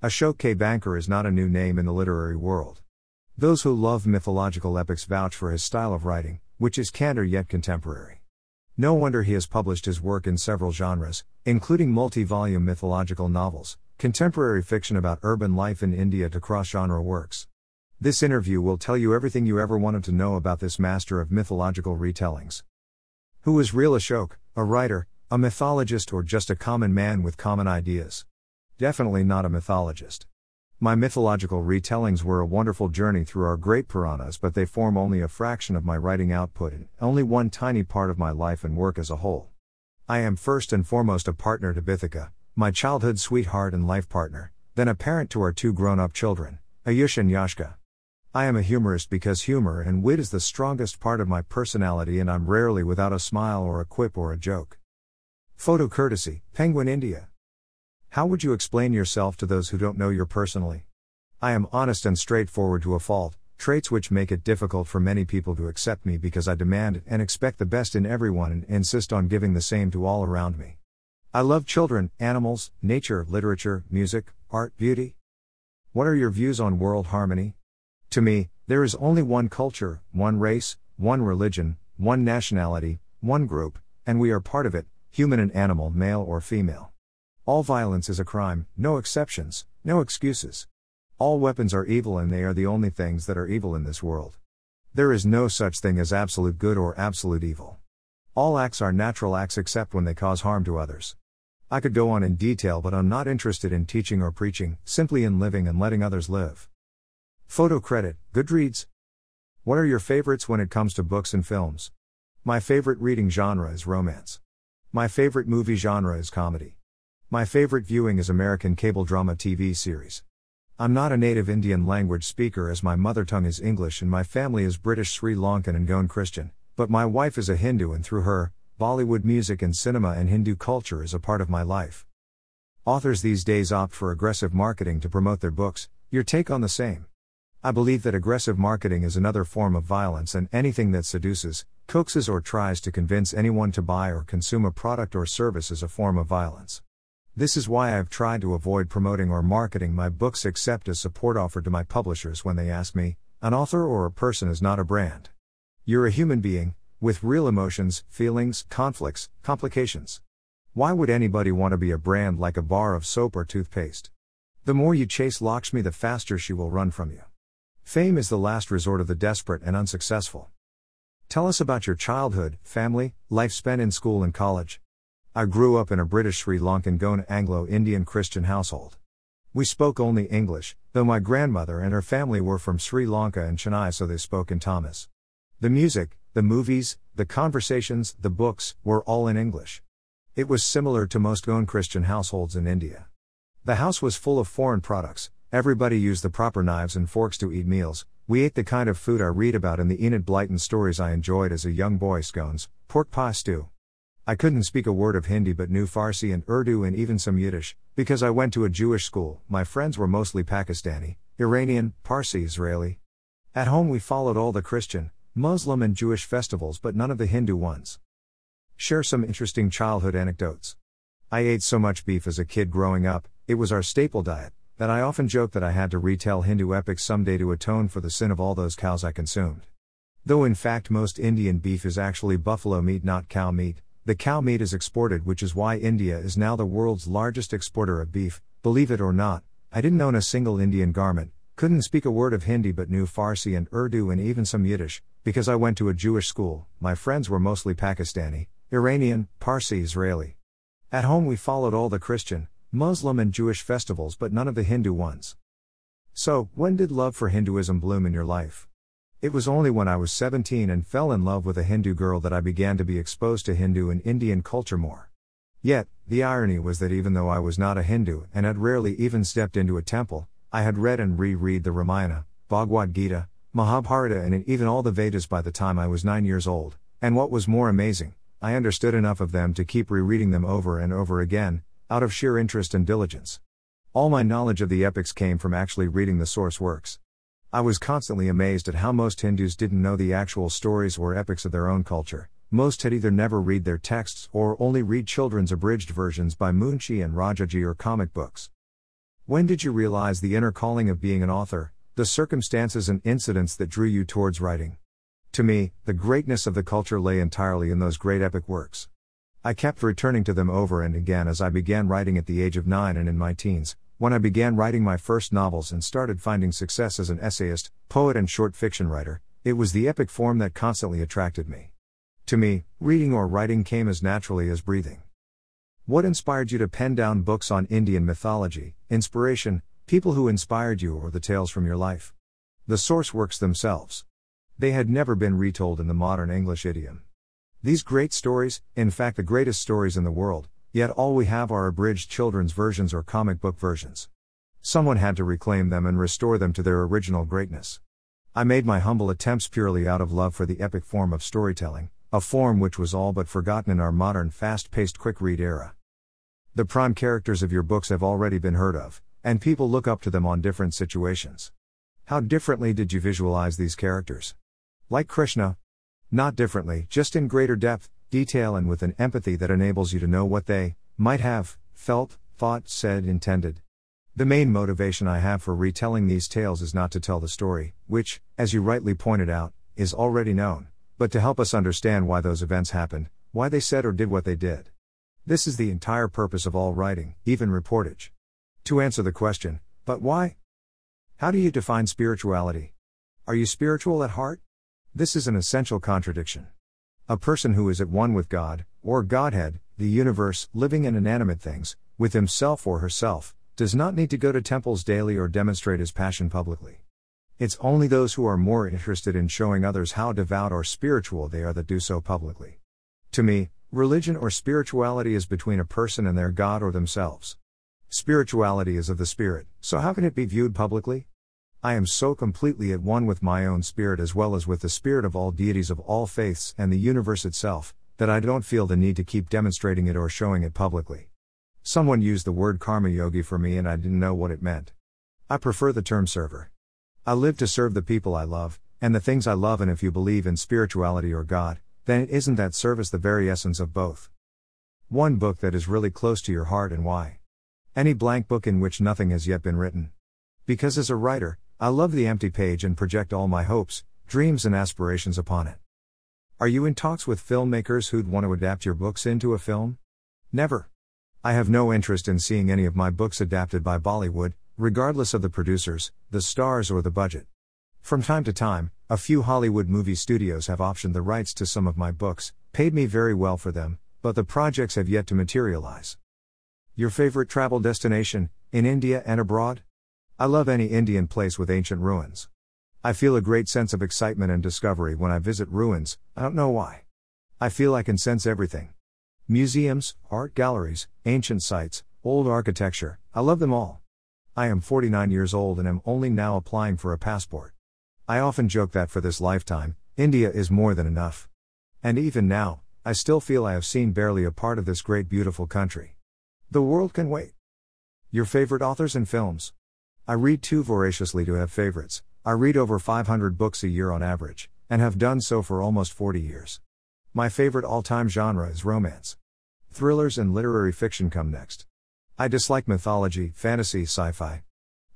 Ashok K. Banker is not a new name in the literary world. Those who love mythological epics vouch for his style of writing, which is candor yet contemporary. No wonder he has published his work in several genres, including multi volume mythological novels, contemporary fiction about urban life in India to cross genre works. This interview will tell you everything you ever wanted to know about this master of mythological retellings. Who is real Ashok, a writer, a mythologist, or just a common man with common ideas? Definitely not a mythologist. My mythological retellings were a wonderful journey through our great Puranas, but they form only a fraction of my writing output and only one tiny part of my life and work as a whole. I am first and foremost a partner to Bithika, my childhood sweetheart and life partner, then a parent to our two grown up children, Ayush and Yashka. I am a humorist because humor and wit is the strongest part of my personality, and I'm rarely without a smile or a quip or a joke. Photo courtesy, Penguin India. How would you explain yourself to those who don't know you personally? I am honest and straightforward to a fault, traits which make it difficult for many people to accept me because I demand and expect the best in everyone and insist on giving the same to all around me. I love children, animals, nature, literature, music, art, beauty. What are your views on world harmony? To me, there is only one culture, one race, one religion, one nationality, one group, and we are part of it, human and animal, male or female. All violence is a crime, no exceptions, no excuses. All weapons are evil and they are the only things that are evil in this world. There is no such thing as absolute good or absolute evil. All acts are natural acts except when they cause harm to others. I could go on in detail, but I'm not interested in teaching or preaching, simply in living and letting others live. Photo credit, Goodreads. What are your favorites when it comes to books and films? My favorite reading genre is romance. My favorite movie genre is comedy. My favorite viewing is American cable drama TV series. I'm not a native Indian language speaker as my mother tongue is English and my family is British Sri Lankan and Goan Christian, but my wife is a Hindu and through her, Bollywood music and cinema and Hindu culture is a part of my life. Authors these days opt for aggressive marketing to promote their books, your take on the same. I believe that aggressive marketing is another form of violence, and anything that seduces, coaxes, or tries to convince anyone to buy or consume a product or service is a form of violence. This is why I have tried to avoid promoting or marketing my books except as support offered to my publishers when they ask me, an author or a person is not a brand. You're a human being, with real emotions, feelings, conflicts, complications. Why would anybody want to be a brand like a bar of soap or toothpaste? The more you chase Lakshmi, the faster she will run from you. Fame is the last resort of the desperate and unsuccessful. Tell us about your childhood, family, life spent in school and college. I grew up in a British Sri Lankan Goan Anglo Indian Christian household. We spoke only English, though my grandmother and her family were from Sri Lanka and Chennai, so they spoke in Tamil. The music, the movies, the conversations, the books, were all in English. It was similar to most Goan Christian households in India. The house was full of foreign products, Everybody used the proper knives and forks to eat meals. We ate the kind of food I read about in the Enid Blyton stories I enjoyed as a young boy scones, pork pie stew. I couldn't speak a word of Hindi but knew Farsi and Urdu and even some Yiddish, because I went to a Jewish school. My friends were mostly Pakistani, Iranian, Parsi, Israeli. At home we followed all the Christian, Muslim, and Jewish festivals but none of the Hindu ones. Share some interesting childhood anecdotes. I ate so much beef as a kid growing up, it was our staple diet that I often joke that I had to retell Hindu epics someday to atone for the sin of all those cows I consumed. Though in fact most Indian beef is actually buffalo meat, not cow meat, the cow meat is exported, which is why India is now the world's largest exporter of beef. Believe it or not, I didn't own a single Indian garment, couldn't speak a word of Hindi but knew Farsi and Urdu and even some Yiddish, because I went to a Jewish school. My friends were mostly Pakistani, Iranian, Parsi, Israeli. At home we followed all the Christian, Muslim and Jewish festivals, but none of the Hindu ones. So, when did love for Hinduism bloom in your life? It was only when I was 17 and fell in love with a Hindu girl that I began to be exposed to Hindu and Indian culture more. Yet, the irony was that even though I was not a Hindu and had rarely even stepped into a temple, I had read and reread the Ramayana, Bhagavad Gita, Mahabharata, and even all the Vedas by the time I was nine years old, and what was more amazing, I understood enough of them to keep rereading them over and over again, out of sheer interest and diligence. All my knowledge of the epics came from actually reading the source works. I was constantly amazed at how most Hindus didn't know the actual stories or epics of their own culture. Most had either never read their texts or only read children's abridged versions by Munshi and Rajaji or comic books. When did you realize the inner calling of being an author, the circumstances and incidents that drew you towards writing? To me, the greatness of the culture lay entirely in those great epic works. I kept returning to them over and again as I began writing at the age of nine and in my teens, when I began writing my first novels and started finding success as an essayist, poet, and short fiction writer, it was the epic form that constantly attracted me. To me, reading or writing came as naturally as breathing. What inspired you to pen down books on Indian mythology, inspiration, people who inspired you, or the tales from your life? The source works themselves. They had never been retold in the modern English idiom. These great stories, in fact the greatest stories in the world, Yet all we have are abridged children's versions or comic book versions. Someone had to reclaim them and restore them to their original greatness. I made my humble attempts purely out of love for the epic form of storytelling, a form which was all but forgotten in our modern fast paced quick read era. The prime characters of your books have already been heard of, and people look up to them on different situations. How differently did you visualize these characters? Like Krishna? Not differently, just in greater depth, detail, and with an empathy that enables you to know what they might have felt, thought, said, intended. The main motivation I have for retelling these tales is not to tell the story, which, as you rightly pointed out, is already known, but to help us understand why those events happened, why they said or did what they did. This is the entire purpose of all writing, even reportage. To answer the question, but why? How do you define spirituality? Are you spiritual at heart? This is an essential contradiction. A person who is at one with God, or Godhead, the universe, living and inanimate things, with himself or herself, does not need to go to temples daily or demonstrate his passion publicly. It's only those who are more interested in showing others how devout or spiritual they are that do so publicly. To me, religion or spirituality is between a person and their God or themselves. Spirituality is of the Spirit, so how can it be viewed publicly? I am so completely at one with my own spirit as well as with the spirit of all deities of all faiths and the universe itself, that I don't feel the need to keep demonstrating it or showing it publicly. Someone used the word karma yogi for me and I didn't know what it meant. I prefer the term server. I live to serve the people I love, and the things I love, and if you believe in spirituality or God, then it isn't that service the very essence of both? One book that is really close to your heart and why? Any blank book in which nothing has yet been written. Because as a writer, I love the empty page and project all my hopes, dreams, and aspirations upon it. Are you in talks with filmmakers who'd want to adapt your books into a film? Never. I have no interest in seeing any of my books adapted by Bollywood, regardless of the producers, the stars, or the budget. From time to time, a few Hollywood movie studios have optioned the rights to some of my books, paid me very well for them, but the projects have yet to materialize. Your favorite travel destination, in India and abroad? I love any Indian place with ancient ruins. I feel a great sense of excitement and discovery when I visit ruins, I don't know why. I feel I can sense everything. Museums, art galleries, ancient sites, old architecture, I love them all. I am 49 years old and am only now applying for a passport. I often joke that for this lifetime, India is more than enough. And even now, I still feel I have seen barely a part of this great beautiful country. The world can wait. Your favorite authors and films? I read too voraciously to have favorites. I read over 500 books a year on average, and have done so for almost 40 years. My favorite all time genre is romance. Thrillers and literary fiction come next. I dislike mythology, fantasy, sci fi.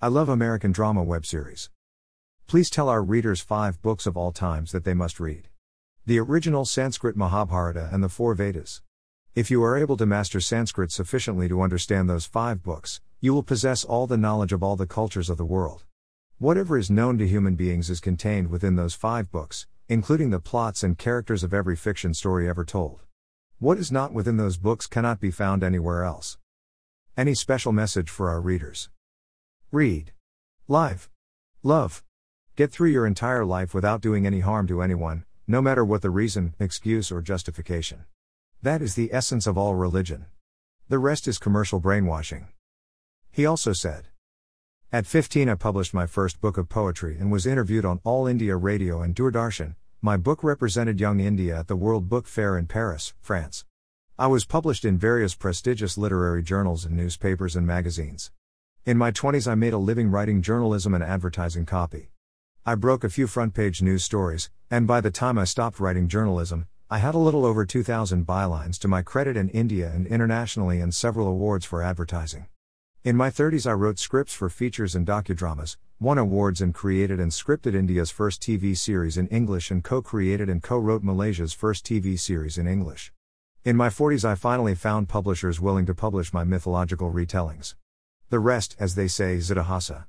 I love American drama web series. Please tell our readers five books of all times that they must read. The original Sanskrit Mahabharata and the four Vedas. If you are able to master Sanskrit sufficiently to understand those five books, you will possess all the knowledge of all the cultures of the world. Whatever is known to human beings is contained within those five books, including the plots and characters of every fiction story ever told. What is not within those books cannot be found anywhere else. Any special message for our readers? Read. Live. Love. Get through your entire life without doing any harm to anyone, no matter what the reason, excuse, or justification. That is the essence of all religion. The rest is commercial brainwashing. He also said, At 15, I published my first book of poetry and was interviewed on All India Radio and Doordarshan. My book represented Young India at the World Book Fair in Paris, France. I was published in various prestigious literary journals and newspapers and magazines. In my 20s, I made a living writing journalism and advertising copy. I broke a few front page news stories, and by the time I stopped writing journalism, I had a little over 2,000 bylines to my credit in India and internationally and several awards for advertising. In my 30s, I wrote scripts for features and docudramas, won awards and created and scripted India's first TV series in English and co created and co wrote Malaysia's first TV series in English. In my 40s, I finally found publishers willing to publish my mythological retellings. The rest, as they say, is itihasa.